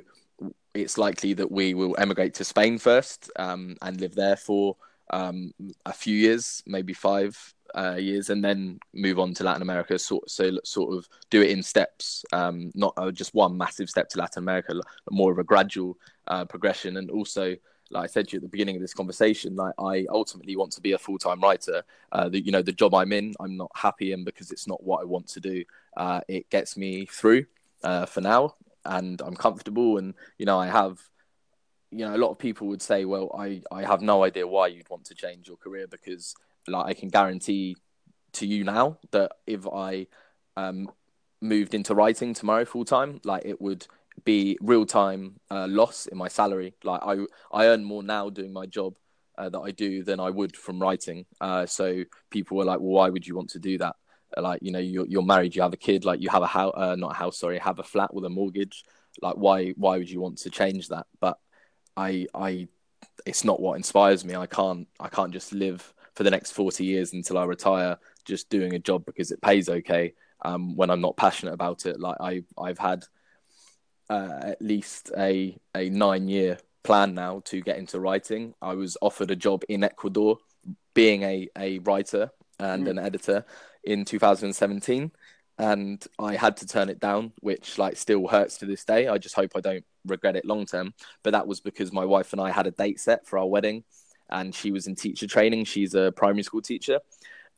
it's likely that we will emigrate to Spain first um, and live there for um, a few years, maybe five uh, years, and then move on to Latin America. So, so sort of do it in steps, um, not uh, just one massive step to Latin America, more of a gradual uh, progression, and also like I said to you at the beginning of this conversation, like I ultimately want to be a full time writer. Uh, the, you know, the job I'm in, I'm not happy in because it's not what I want to do. Uh, it gets me through uh, for now, and I'm comfortable. And you know, I have, you know, a lot of people would say, well, I I have no idea why you'd want to change your career because, like, I can guarantee to you now that if I um, moved into writing tomorrow full time, like it would be real time uh, loss in my salary. Like I I earn more now doing my job uh, that I do than I would from writing. Uh, so people were like, well, why would you want to do that? like you know you're you're married, you have a kid, like you have a house, uh, not a house, sorry, have a flat with a mortgage. Like why why would you want to change that? But I I it's not what inspires me. I can't I can't just live for the next 40 years until I retire just doing a job because it pays okay um, when I'm not passionate about it. Like I I've had uh, at least a a nine year plan now to get into writing. I was offered a job in Ecuador, being a a writer and mm. an editor in 2017, and I had to turn it down, which like still hurts to this day. I just hope I don't regret it long term. But that was because my wife and I had a date set for our wedding, and she was in teacher training. She's a primary school teacher,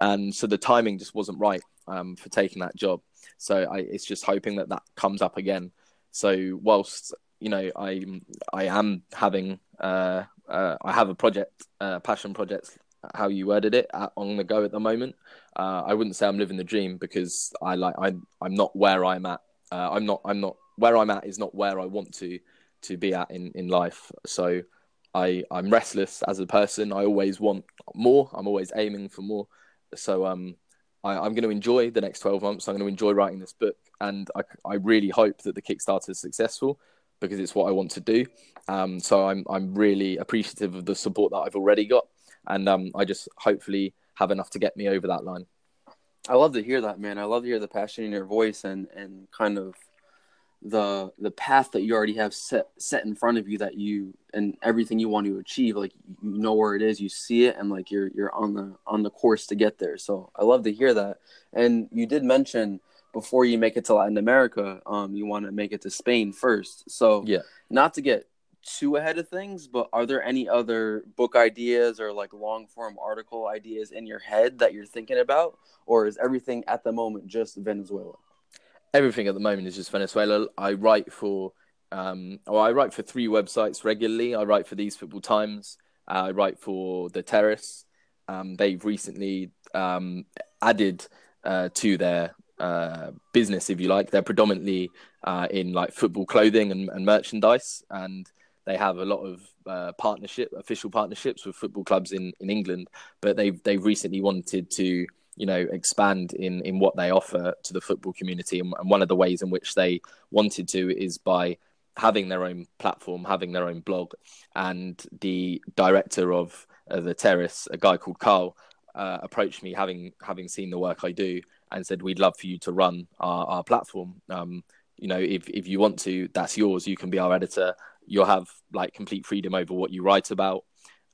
and so the timing just wasn't right um, for taking that job. So I, it's just hoping that that comes up again. So whilst you know I I am having uh, uh, I have a project, uh, passion project, how you worded it, on the go at the moment. Uh, I wouldn't say I'm living the dream because I like I I'm not where I'm at. Uh, I'm not I'm not where I'm at is not where I want to to be at in in life. So I I'm restless as a person. I always want more. I'm always aiming for more. So um, I, am going to enjoy the next 12 months. I'm going to enjoy writing this book, and I, I really hope that the Kickstarter is successful because it's what I want to do. Um, so I'm I'm really appreciative of the support that I've already got, and um, I just hopefully have enough to get me over that line. I love to hear that, man. I love to hear the passion in your voice and and kind of the the path that you already have set set in front of you that you and everything you want to achieve like you know where it is you see it and like you're you're on the on the course to get there. So i love to hear that. And you did mention before you make it to latin america um you want to make it to spain first. So yeah. not to get too ahead of things but are there any other book ideas or like long form article ideas in your head that you're thinking about? Or is everything at the moment just venezuela everything at the moment is just Venezuela. I write for um, or I write for three websites regularly. I write for These Football Times. Uh, I write for the Terrace. Um, they've recently um, added uh, to their uh, business, if you like. They're predominantly uh, in like football clothing and, and, merchandise, and they have a lot of uh, partnership, official partnerships with football clubs in, in England. But they've they've recently wanted to you know expand in in what they offer to the football community. And, and one of the ways in which they wanted to is by having their own platform having their own blog. And the director of uh, the terrace a guy called carl uh, approached me having having seen the work i do and said we'd love for you to run our, our platform. Um, you know if, if you want to that's yours. You can be our editor. You'll have like complete freedom over what you write about.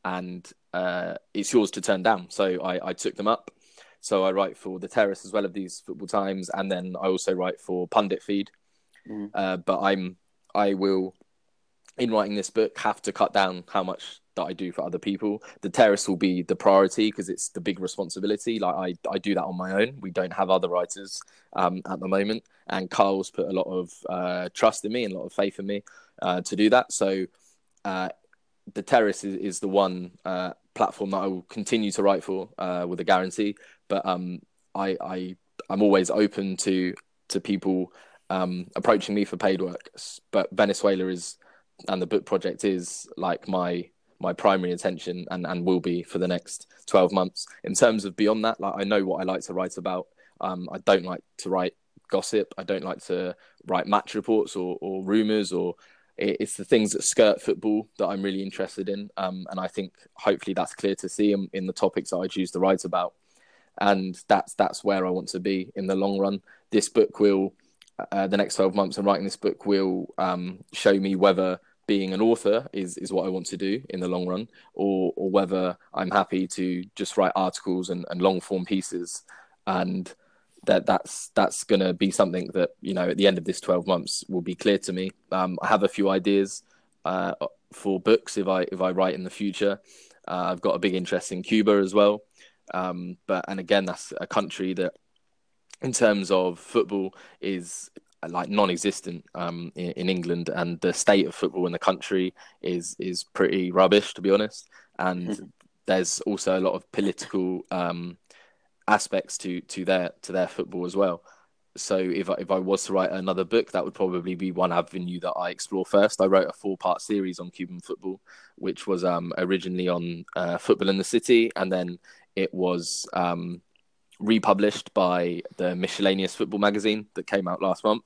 And uh, it's yours to turn down. So I, I took them up so I write for the Terrace as well of These Football Times, and then I also write for Pundit Feed. Mm. Uh, but I'm I will in writing this book have to cut down how much that I do for other people. The terrace will be the priority because it's the big responsibility. Like I, I do that on my own. We don't have other writers um, at the moment, and Carl's put a lot of uh, trust in me and a lot of faith in me uh, to do that. So uh, the terrace is, is the one uh, platform that I will continue to write for uh, with a guarantee. But um, I, I I'm always open to to people um, approaching me for paid work. But Venezuela is and the book project is like my my primary attention and, and will be for the next 12 months in terms of beyond that like i know what i like to write about um, i don't like to write gossip i don't like to write match reports or, or rumors or it's the things that skirt football that I'm really interested in. Um, and I think hopefully that's clear to see in, in, the topics that I choose to write about. And that's that's where I want to be in the long run. This book will, uh, the next 12 months, I'm writing this book will um, show me whether being an author is, is what I want to do in the long run, or or whether I'm happy to just write articles and, and long form pieces. And that that's that's going to be something that you know at the end of this 12 months will be clear to me um, i have a few ideas uh, for books if i if i write in the future uh, i've got a big interest in cuba as well um, but and again that's a country that in terms of football is like non-existent um, in, in, England, and the state of football in the country is is pretty rubbish, to be honest. And mm-hmm. there's also a lot of political um, aspects to to their to their football as well. So if I, if I was to write another book, that would probably be one avenue that I explore first. I wrote a four part series on Cuban football, which was um, originally on uh, football in the city, and then it was um, republished by the Miscellaneous Football magazine that came out last month.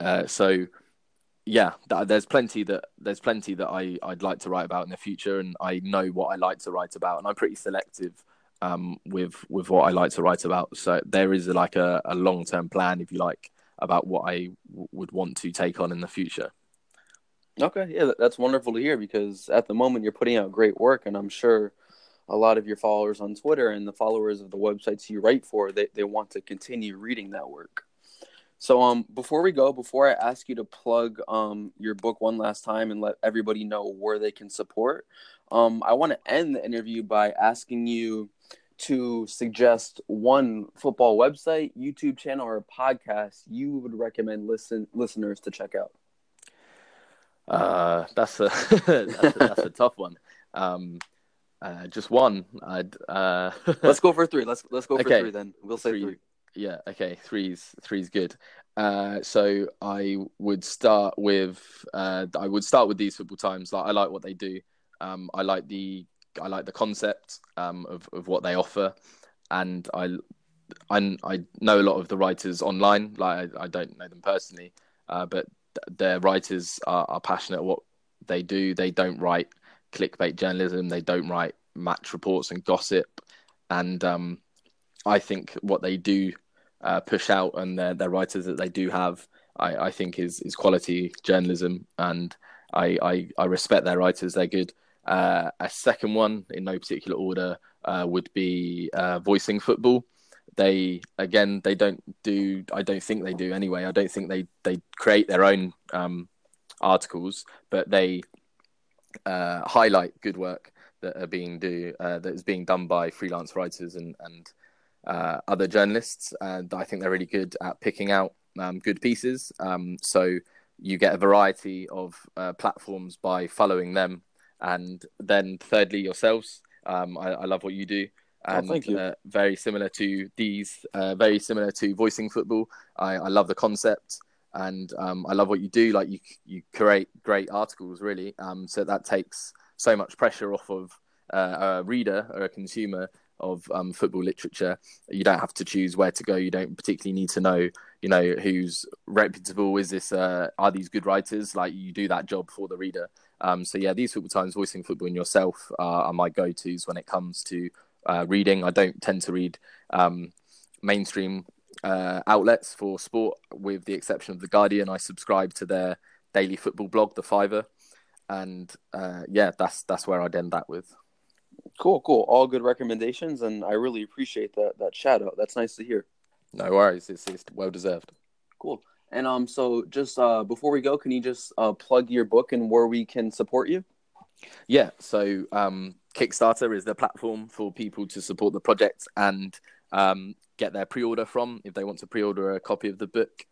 Uh, so yeah, there's plenty that there's plenty that I I'd like to write about in the future, and I know what I like to write about, and I'm pretty selective um, with with what I like to write about. So there is like a, a long term plan, if you like, about what I w- would want to take on in the future. Okay, yeah, that's wonderful to hear because at the moment you're putting out great work, and I'm sure a lot of your followers on Twitter and the followers of the websites you write for, they, they want to continue reading that work. So um before we go, before I ask you to plug um your book one last time and let everybody know where they can support, um I want to end the interview by asking you to suggest one football website, YouTube channel, or podcast you would recommend listen listeners to check out. Uh, that's a that's, a, that's a tough one. Um, uh, just one. I'd. Uh... let's go for three. Let's let's go for okay. three then. We'll say three. three. Yeah. Okay. Three's three's good. Uh, so I would start with uh, I would start with These Football Times. Like I like what they do. Um, I like the I like the concept um, of of what they offer, and I I, I know a lot of the writers online. Like I, I don't know them personally, uh, but their writers are, are passionate at what they do. They don't write clickbait journalism. They don't write match reports and gossip. And um, I think what they do uh, push out and their, their writers that they do have, I, I think is is quality journalism, and I, I, I respect their writers. They're good. Uh, a second one, in no particular order, uh, would be uh, voicing football. They again, they don't do. I don't think they do anyway. I don't think they they create their own um, articles, but they uh, highlight good work that are being do uh, that is being done by freelance writers and and uh, other journalists, and I think they're really good at picking out um, good pieces. Um, so you get a variety of uh, platforms by following them, and then thirdly yourselves. Um, I, I, love what you do. Oh, and oh, you. Uh, very similar to these, uh, very similar to voicing football. I, I love the concept and um, I love what you do. Like you, you create great articles, really. Um, so that takes so much pressure off of uh, a reader or a consumer of um, football literature. You don't have to choose where to go. You don't particularly need to know, you know, who's reputable. Is this? Uh, are these good writers? Like you do that job for the reader. Um, so yeah, These Football Times, voicing football in yourself, uh, are my go-to's when it comes to uh, reading. I don't tend to read um, mainstream uh, outlets for sport, with the exception of the Guardian. I subscribe to their daily football blog, the Fiver, and uh, yeah, that's that's where I'd end that with. Cool, cool. All good recommendations, and I really appreciate that that shout out. That's nice to hear. No worries. It's, it's well deserved. Cool. And um, so just uh, before we go, can you just uh, plug your book and where we can support you? Yeah. So um, Kickstarter is the platform for people to support the project and um, get their pre-order from if they want to pre-order a copy of the book.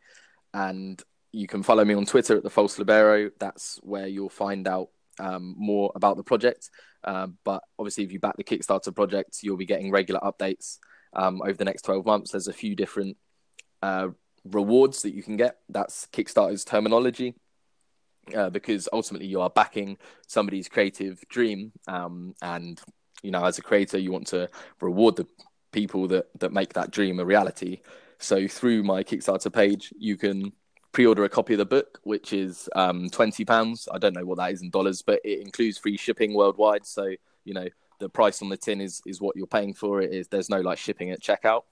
And you can follow me on Twitter at the False Libero. That's where you'll find out um, more about the project. Uh, but obviously, if you back the Kickstarter project, you'll be getting regular updates um, over the next 12 months. There's a few different uh, rewards that you can get. That's Kickstarter's terminology. Uh, because ultimately you are backing somebody's creative dream um, and you know as a creator you want to reward the people that that make that dream a reality. So through my Kickstarter page, you can pre-order a copy of the book, which is um, twenty pounds. I don't know what that is in dollars, but it includes free shipping worldwide. So you know the price on the tin is is what you're paying for. It is there's no like shipping at checkout.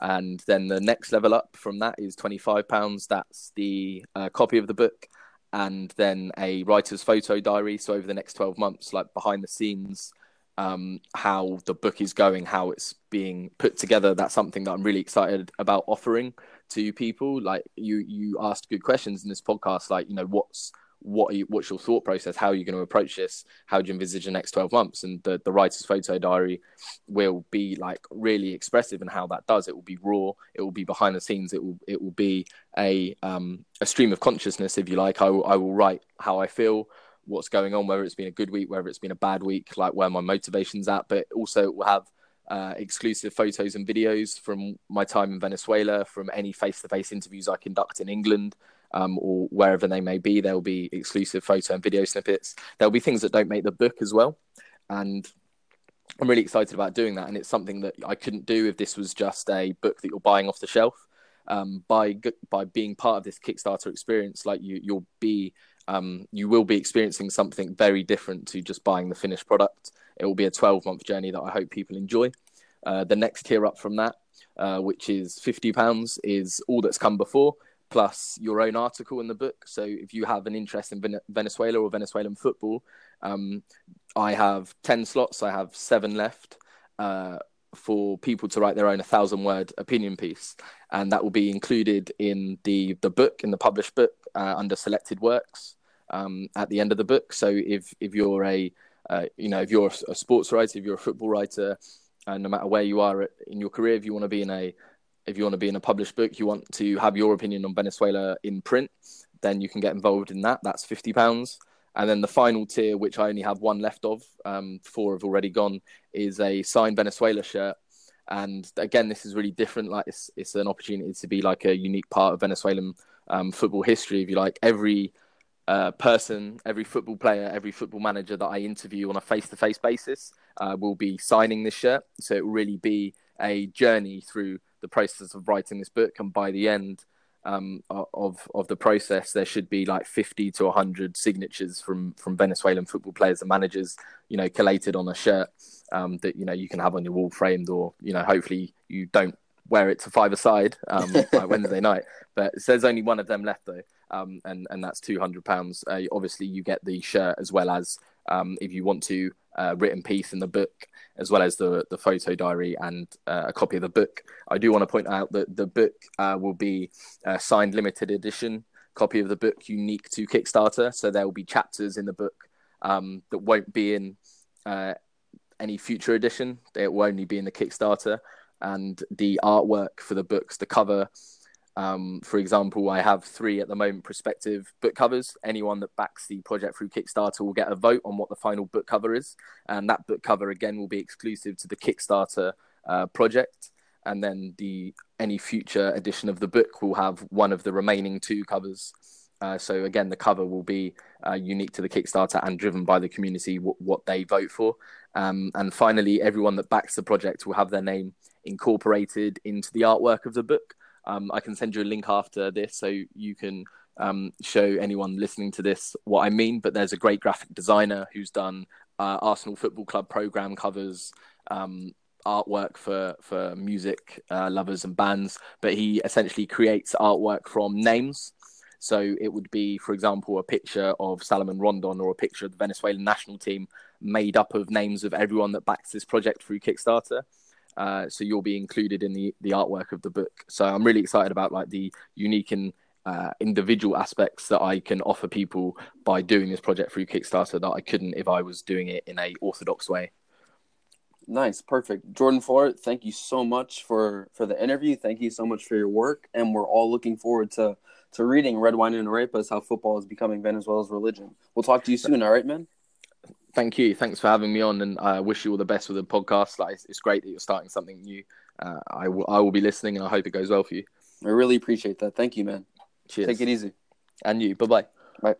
And then the next level up from that is twenty five pounds. That's the uh, copy of the book, and then a writer's photo diary. So over the next twelve months, like behind the scenes um, how the book is going, how it's being put together. That's something that I'm really excited about offering to people. Like you, you asked good questions in this podcast. Like you know, what's what you, what's your thought process? How are you going to approach this? How do you envisage the next 12 months? And the, the writer's photo diary will be like really expressive in how that does. It will be raw. It will be behind the scenes. It will, it will be a, um, a stream of consciousness, if you like. I I will write how I feel, what's going on, whether it's been a good week, whether it's been a bad week, like where my motivation's at. But also, we'll have uh, exclusive photos and videos from my time in Venezuela, from any face to face interviews I conduct in England. Um, or wherever they may be, there will be exclusive photo and video snippets. There'll be things that don't make the book as well, and I'm really excited about doing that, and it's something that I couldn't do if this was just a book that you're buying off the shelf. Um, by by being part of this Kickstarter experience, like you, you'll be um, you will be experiencing something very different to just buying the finished product. It will be a 12 month journey that I hope people enjoy. Uh, the next tier up from that, uh, which is £50, is all that's come before, plus your own article in the book. So if you have an interest in Venezuela or Venezuelan football, um, I have 10 slots, I have seven left. Uh, for people to write their own a thousand word opinion piece and that will be included in the the book in the published book uh, under selected works um, at the end of the book. So if if you're a uh, you know if you're a sports writer, if you're a football writer, and no matter where you are in your career, if you want to be in a if you want to be in a published book, you want to have your opinion on Venezuela in print, then you can get involved in that. That's fifty pounds. And then the final tier, which I only have one left of, um, four have already gone, is a signed Venezuela shirt. And again, this is really different. Like it's, it's an opportunity to be like a unique part of Venezuelan um, football history. If you like, every uh, person, every football player, every football manager that I interview on a face to face basis uh, will be signing this shirt. So it will really be a journey through the process of writing this book. And by the end um, of of the process, there should be like 50 to 100 signatures from from Venezuelan football players and managers, you know, collated on a shirt um, that you know you can have on your wall framed, or you know, hopefully you don't wear it to five aside um, like Wednesday night. But there's only one of them left though um, and and that's two hundred pounds. Uh, obviously, you get the shirt as well as um, if you want to uh, written piece in the book, as well as the the photo diary and uh, a copy of the book. I do want to point out that the book uh, will be a signed limited edition copy of the book, unique to Kickstarter. So there will be chapters in the book um, that won't be in uh, any future edition. It will only be in the Kickstarter, and the artwork for the books, the cover um, for example, I have three at the moment prospective book covers. Anyone that backs the project through Kickstarter will get a vote on what the final book cover is, and that book cover again will be exclusive to the Kickstarter uh, project. And then the any future edition of the book will have one of the remaining two covers. Uh, so again, the cover will be uh, unique to the Kickstarter and driven by the community w- what they vote for. Um, and finally, everyone that backs the project will have their name incorporated into the artwork of the book. Um, I can send you a link after this so you can um, show anyone listening to this what I mean. But there's a great graphic designer who's done uh, Arsenal Football Club program covers, um, artwork for for music uh, lovers and bands. But he essentially creates artwork from names. So it would be, for example, a picture of Salomon Rondon or a picture of the Venezuelan national team made up of names of everyone that backs this project through Kickstarter. Uh, so you'll be included in the the artwork of the book. So I'm really excited about like the unique and uh, individual aspects that I can offer people by doing this project through Kickstarter that I couldn't if I was doing it in a orthodox way. Nice, perfect. Jordan Ford, thank you so much for for the interview. Thank you so much for your work, and we're all looking forward to to reading Red Wine and Arepas: How Football is Becoming Venezuela's Religion. We'll talk to you soon. All right, man thank you. Thanks for having me on, and I wish you all the best with the podcast. Like, it's great that you're starting something new. Uh, I will, I will be listening, and I hope it goes well for you. I really appreciate that. Thank you, man. Cheers. Take it easy. And you. Bye-bye. Bye.